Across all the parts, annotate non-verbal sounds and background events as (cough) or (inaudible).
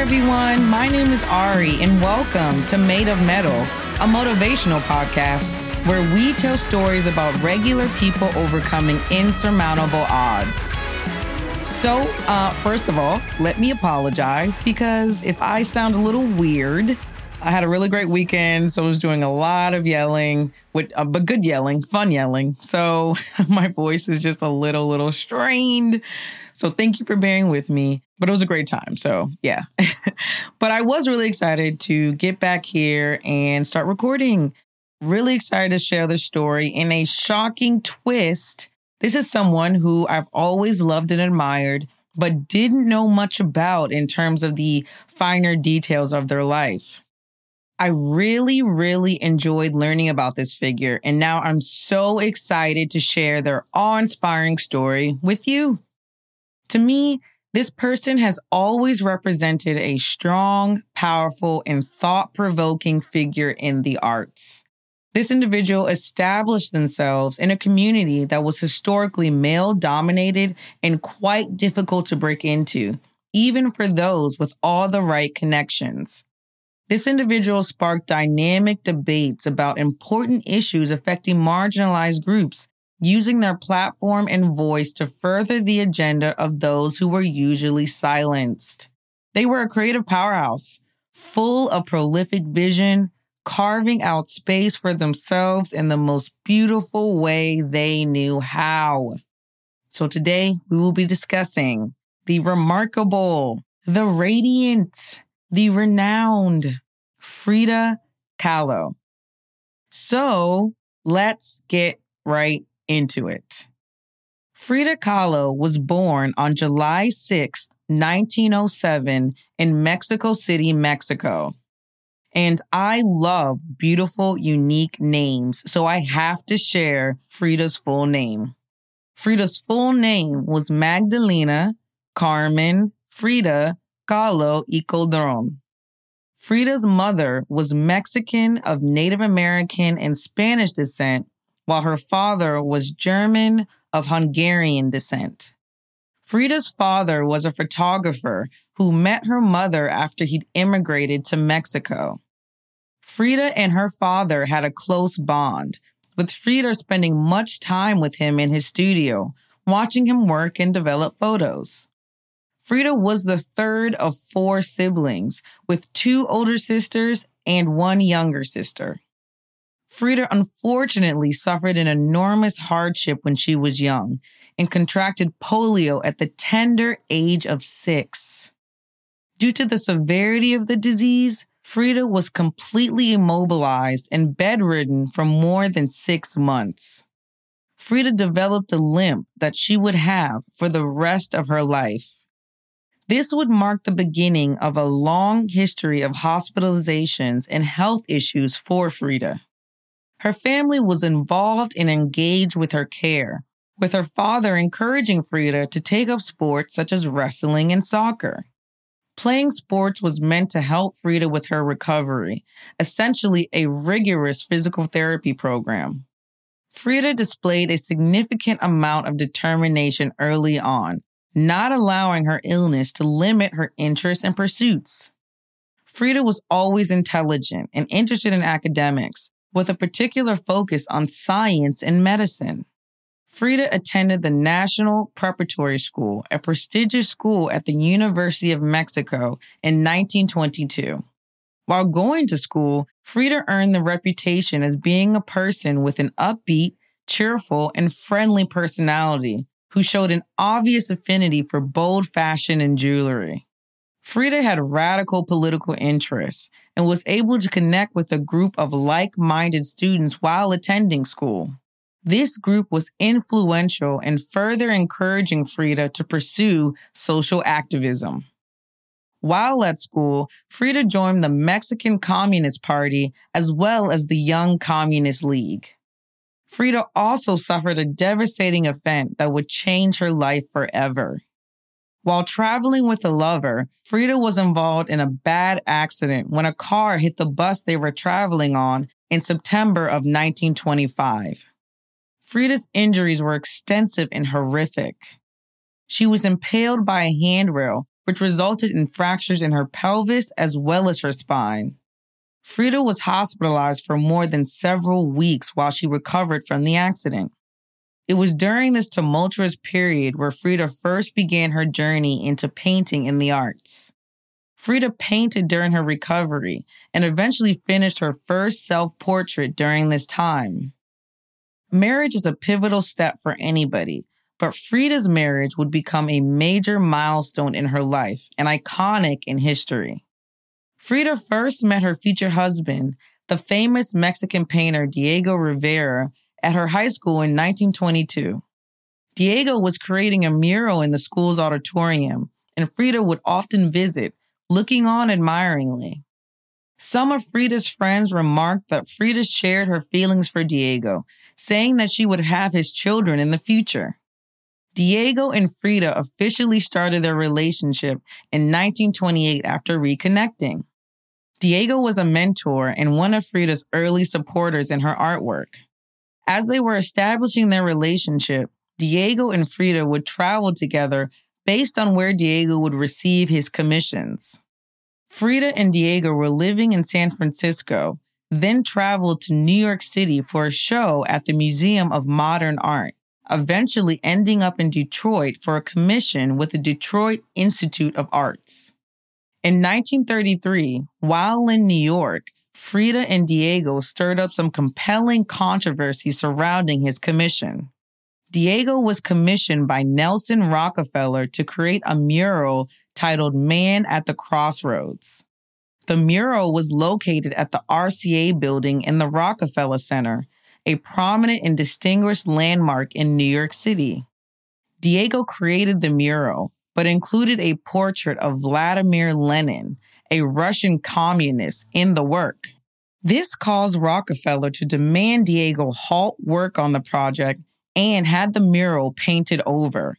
everyone. My name is Ari, and welcome to Made of Mettle, a motivational podcast where we tell stories about regular people overcoming insurmountable odds. So, uh, first of all, let me apologize because if I sound a little weird, I had a really great weekend, so I was doing a lot of yelling, with uh, but good yelling, fun yelling. So (laughs) my voice is just a little, little strained. So thank you for bearing with me. But it was a great time. So yeah. (laughs) but I was really excited to get back here and start recording. Really excited to share the story in a shocking twist. This is someone who I've always loved and admired, but didn't know much about in terms of the finer details of their life. I really, really enjoyed learning about this figure, and now I'm so excited to share their awe inspiring story with you. To me, this person has always represented a strong, powerful, and thought provoking figure in the arts. This individual established themselves in a community that was historically male dominated and quite difficult to break into, even for those with all the right connections. This individual sparked dynamic debates about important issues affecting marginalized groups, using their platform and voice to further the agenda of those who were usually silenced. They were a creative powerhouse, full of prolific vision, carving out space for themselves in the most beautiful way they knew how. So today we will be discussing the remarkable, the radiant, the renowned Frida Kahlo. So let's get right into it. Frida Kahlo was born on July 6, 1907 in Mexico City, Mexico. And I love beautiful, unique names, so I have to share Frida's full name. Frida's full name was Magdalena Carmen Frida Kahlo y Calderon. Frida's mother was Mexican of Native American and Spanish descent, while her father was German of Hungarian descent. Frida's father was a photographer who met her mother after he'd immigrated to Mexico. Frida and her father had a close bond, with Frida spending much time with him in his studio, watching him work and develop photos. Frida was the third of four siblings, with two older sisters and one younger sister. Frida unfortunately suffered an enormous hardship when she was young and contracted polio at the tender age of six. Due to the severity of the disease, Frida was completely immobilized and bedridden for more than six months. Frida developed a limp that she would have for the rest of her life. This would mark the beginning of a long history of hospitalizations and health issues for Frida. Her family was involved and engaged with her care, with her father encouraging Frida to take up sports such as wrestling and soccer. Playing sports was meant to help Frida with her recovery, essentially a rigorous physical therapy program. Frida displayed a significant amount of determination early on, not allowing her illness to limit her interests and pursuits. Frida was always intelligent and interested in academics, with a particular focus on science and medicine. Frida attended the National Preparatory School, a prestigious school at the University of Mexico in 1922. While going to school, Frida earned the reputation as being a person with an upbeat, cheerful, and friendly personality who showed an obvious affinity for bold fashion and jewelry. Frida had radical political interests and was able to connect with a group of like minded students while attending school. This group was influential in further encouraging Frida to pursue social activism. While at school, Frida joined the Mexican Communist Party as well as the Young Communist League. Frida also suffered a devastating event that would change her life forever. While traveling with a lover, Frida was involved in a bad accident when a car hit the bus they were traveling on in September of 1925. Frida's injuries were extensive and horrific. She was impaled by a handrail, which resulted in fractures in her pelvis as well as her spine. Frida was hospitalized for more than several weeks while she recovered from the accident. It was during this tumultuous period where Frida first began her journey into painting in the arts. Frida painted during her recovery and eventually finished her first self portrait during this time. Marriage is a pivotal step for anybody, but Frida's marriage would become a major milestone in her life and iconic in history. Frida first met her future husband, the famous Mexican painter Diego Rivera, at her high school in 1922. Diego was creating a mural in the school's auditorium, and Frida would often visit, looking on admiringly. Some of Frida's friends remarked that Frida shared her feelings for Diego, saying that she would have his children in the future. Diego and Frida officially started their relationship in 1928 after reconnecting. Diego was a mentor and one of Frida's early supporters in her artwork. As they were establishing their relationship, Diego and Frida would travel together based on where Diego would receive his commissions. Frida and Diego were living in San Francisco, then traveled to New York City for a show at the Museum of Modern Art, eventually ending up in Detroit for a commission with the Detroit Institute of Arts. In 1933, while in New York, Frida and Diego stirred up some compelling controversy surrounding his commission. Diego was commissioned by Nelson Rockefeller to create a mural titled Man at the Crossroads. The mural was located at the RCA building in the Rockefeller Center, a prominent and distinguished landmark in New York City. Diego created the mural, but included a portrait of Vladimir Lenin, a Russian communist, in the work. This caused Rockefeller to demand Diego halt work on the project and had the mural painted over.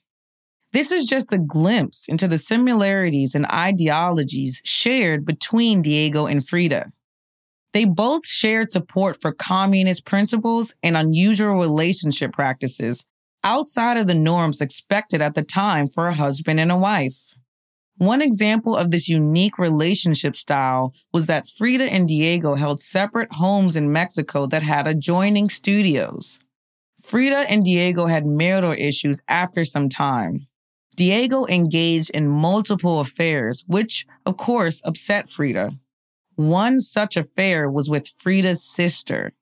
This is just a glimpse into the similarities and ideologies shared between Diego and Frida. They both shared support for communist principles and unusual relationship practices outside of the norms expected at the time for a husband and a wife. One example of this unique relationship style was that Frida and Diego held separate homes in Mexico that had adjoining studios. Frida and Diego had marital issues after some time. Diego engaged in multiple affairs, which, of course, upset Frida. One such affair was with Frida's sister.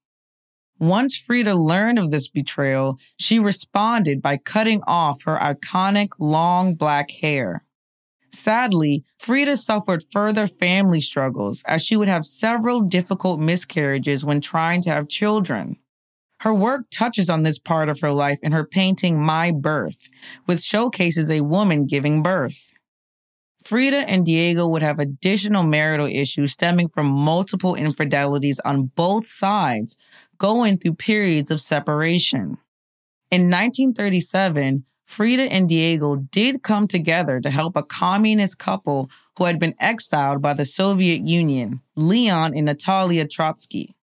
Once Frida learned of this betrayal, she responded by cutting off her iconic long black hair. Sadly, Frida suffered further family struggles as she would have several difficult miscarriages when trying to have children. Her work touches on this part of her life in her painting My Birth, which showcases a woman giving birth. Frida and Diego would have additional marital issues stemming from multiple infidelities on both sides, going through periods of separation. In 1937, Frida and Diego did come together to help a communist couple who had been exiled by the Soviet Union, Leon and Natalia Trotsky.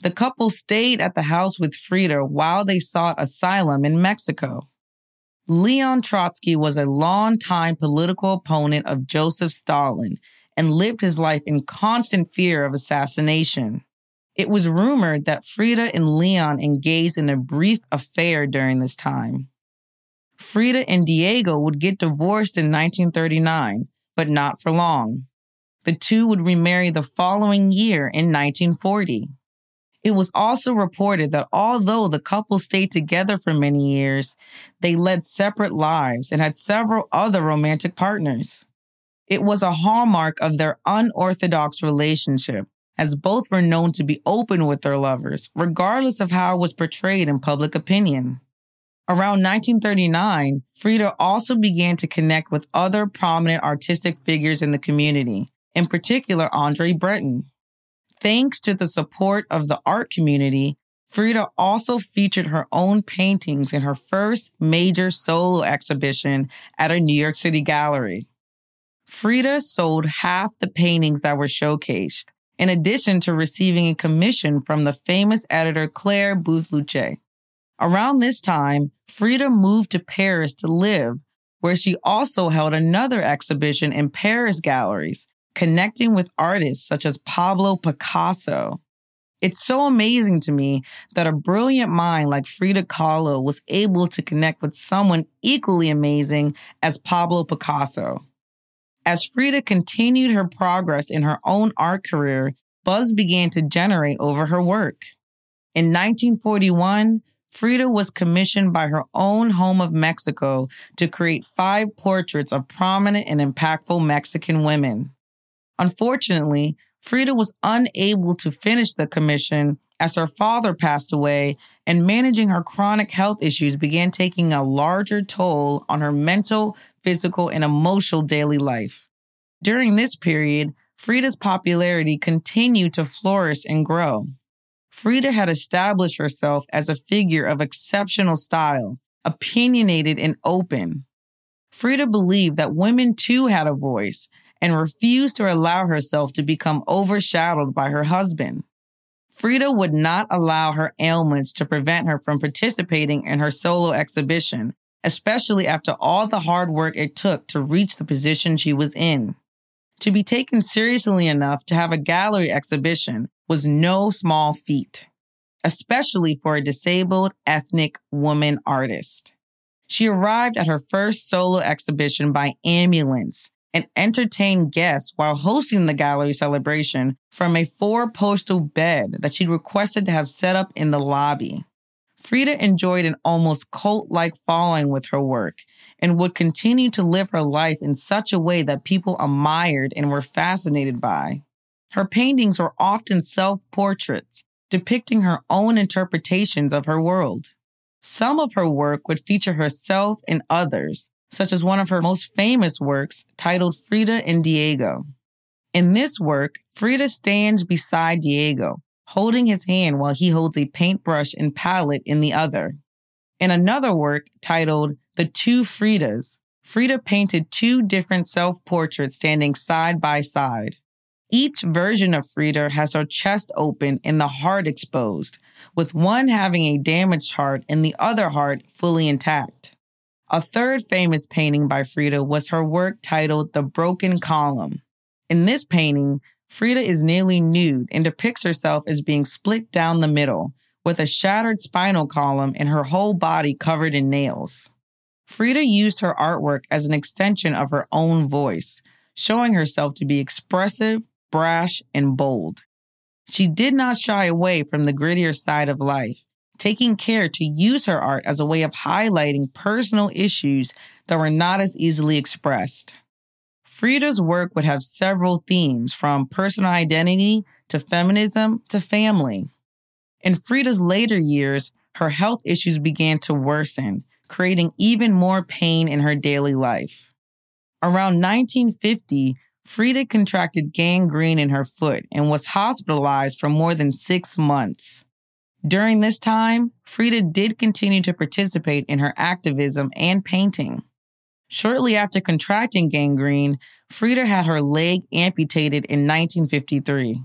The couple stayed at the house with Frida while they sought asylum in Mexico. Leon Trotsky was a longtime political opponent of Joseph Stalin and lived his life in constant fear of assassination. It was rumored that Frida and Leon engaged in a brief affair during this time. Frida and Diego would get divorced in 1939, but not for long. The two would remarry the following year in 1940. It was also reported that although the couple stayed together for many years, they led separate lives and had several other romantic partners. It was a hallmark of their unorthodox relationship, as both were known to be open with their lovers, regardless of how it was portrayed in public opinion. Around 1939, Frida also began to connect with other prominent artistic figures in the community, in particular Andre Breton. Thanks to the support of the art community, Frida also featured her own paintings in her first major solo exhibition at a New York City gallery. Frida sold half the paintings that were showcased, in addition to receiving a commission from the famous editor Clare Boothe-Luce. Around this time, Frida moved to Paris to live, where she also held another exhibition in Paris galleries, connecting with artists such as Pablo Picasso. It's so amazing to me that a brilliant mind like Frida Kahlo was able to connect with someone equally amazing as Pablo Picasso. As Frida continued her progress in her own art career, buzz began to generate over her work. In 1941, Frida was commissioned by her own home of Mexico to create five portraits of prominent and impactful Mexican women. Unfortunately, Frida was unable to finish the commission as her father passed away and managing her chronic health issues began taking a larger toll on her mental, physical, and emotional daily life. During this period, Frida's popularity continued to flourish and grow. Frida had established herself as a figure of exceptional style, opinionated and open. Frida believed that women too had a voice and refused to allow herself to become overshadowed by her husband. Frida would not allow her ailments to prevent her from participating in her solo exhibition, especially after all the hard work it took to reach the position she was in. To be taken seriously enough to have a gallery exhibition was no small feat, especially for a disabled ethnic woman artist. She arrived at her first solo exhibition by ambulance and entertained guests while hosting the gallery celebration from a four postal bed that she'd requested to have set up in the lobby. Frida enjoyed an almost cult like following with her work and would continue to live her life in such a way that people admired and were fascinated by. Her paintings were often self portraits, depicting her own interpretations of her world. Some of her work would feature herself and others, such as one of her most famous works titled Frida and Diego. In this work, Frida stands beside Diego, holding his hand while he holds a paintbrush and palette in the other. In another work titled The Two Fridas, Frida painted two different self portraits standing side by side. Each version of Frida has her chest open and the heart exposed, with one having a damaged heart and the other heart fully intact. A third famous painting by Frida was her work titled The Broken Column. In this painting, Frida is nearly nude and depicts herself as being split down the middle, with a shattered spinal column and her whole body covered in nails. Frida used her artwork as an extension of her own voice, showing herself to be expressive, brash, and bold. She did not shy away from the grittier side of life, taking care to use her art as a way of highlighting personal issues that were not as easily expressed. Frida's work would have several themes from personal identity to feminism to family. In Frida's later years, her health issues began to worsen, creating even more pain in her daily life. Around 1950, Frida contracted gangrene in her foot and was hospitalized for more than six months. During this time, Frida did continue to participate in her activism and painting. Shortly after contracting gangrene, Frida had her leg amputated in 1953.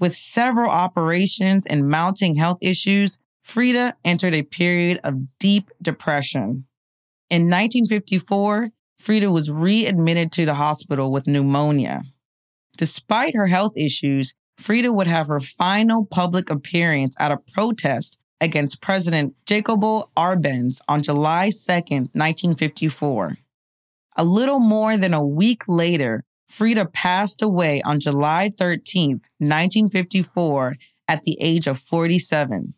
With several operations and mounting health issues, Frida entered a period of deep depression. In 1954, Frida was readmitted to the hospital with pneumonia. Despite her health issues, Frida would have her final public appearance at a protest against President Jacobo Arbenz on July 2, 1954. A little more than a week later, Frida passed away on July 13, 1954, at the age of 47.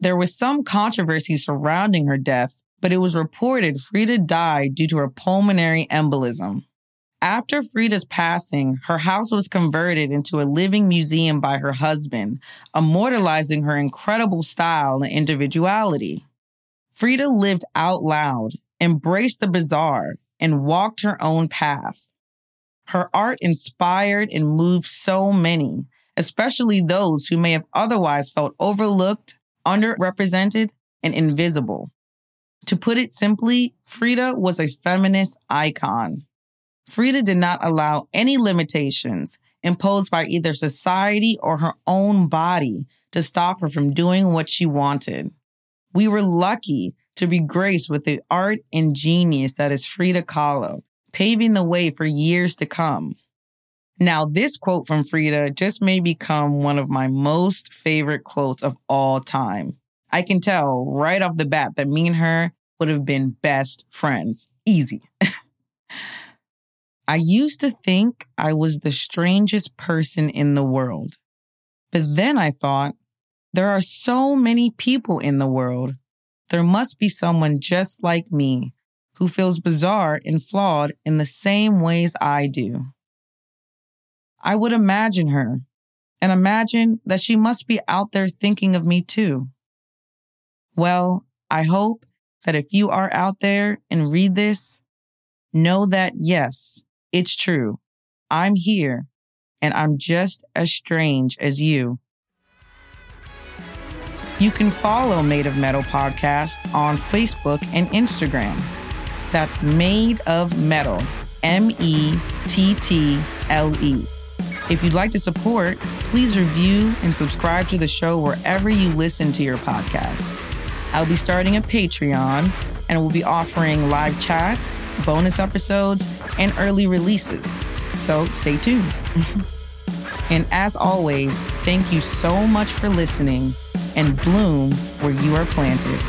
There was some controversy surrounding her death, but it was reported Frida died due to a pulmonary embolism. After Frida's passing, her house was converted into a living museum by her husband, immortalizing her incredible style and individuality. Frida lived out loud, embraced the bizarre, and walked her own path. Her art inspired and moved so many, especially those who may have otherwise felt overlooked, underrepresented, and invisible. To put it simply, Frida was a feminist icon. Frida did not allow any limitations imposed by either society or her own body to stop her from doing what she wanted. We were lucky to be graced with the art and genius that is Frida Kahlo, paving the way for years to come. Now, this quote from Frida just may become one of my most favorite quotes of all time. I can tell right off the bat that me and her would have been best friends. Easy. (laughs) I used to think I was the strangest person in the world. But then I thought, there are so many people in the world. There must be someone just like me who feels bizarre and flawed in the same ways I do. I would imagine her and imagine that she must be out there thinking of me too. Well, I hope that if you are out there and read this, know that yes, it's true. I'm here and I'm just as strange as you. You can follow Made of Mettle Podcast on Facebook and Instagram. That's Made of Mettle, M E T T L E. If you'd like to support, please review and subscribe to the show wherever you listen to your podcasts. I'll be starting a Patreon and we'll be offering live chats, bonus episodes, and early releases. So stay tuned. (laughs) and as always, thank you so much for listening and bloom where you are planted.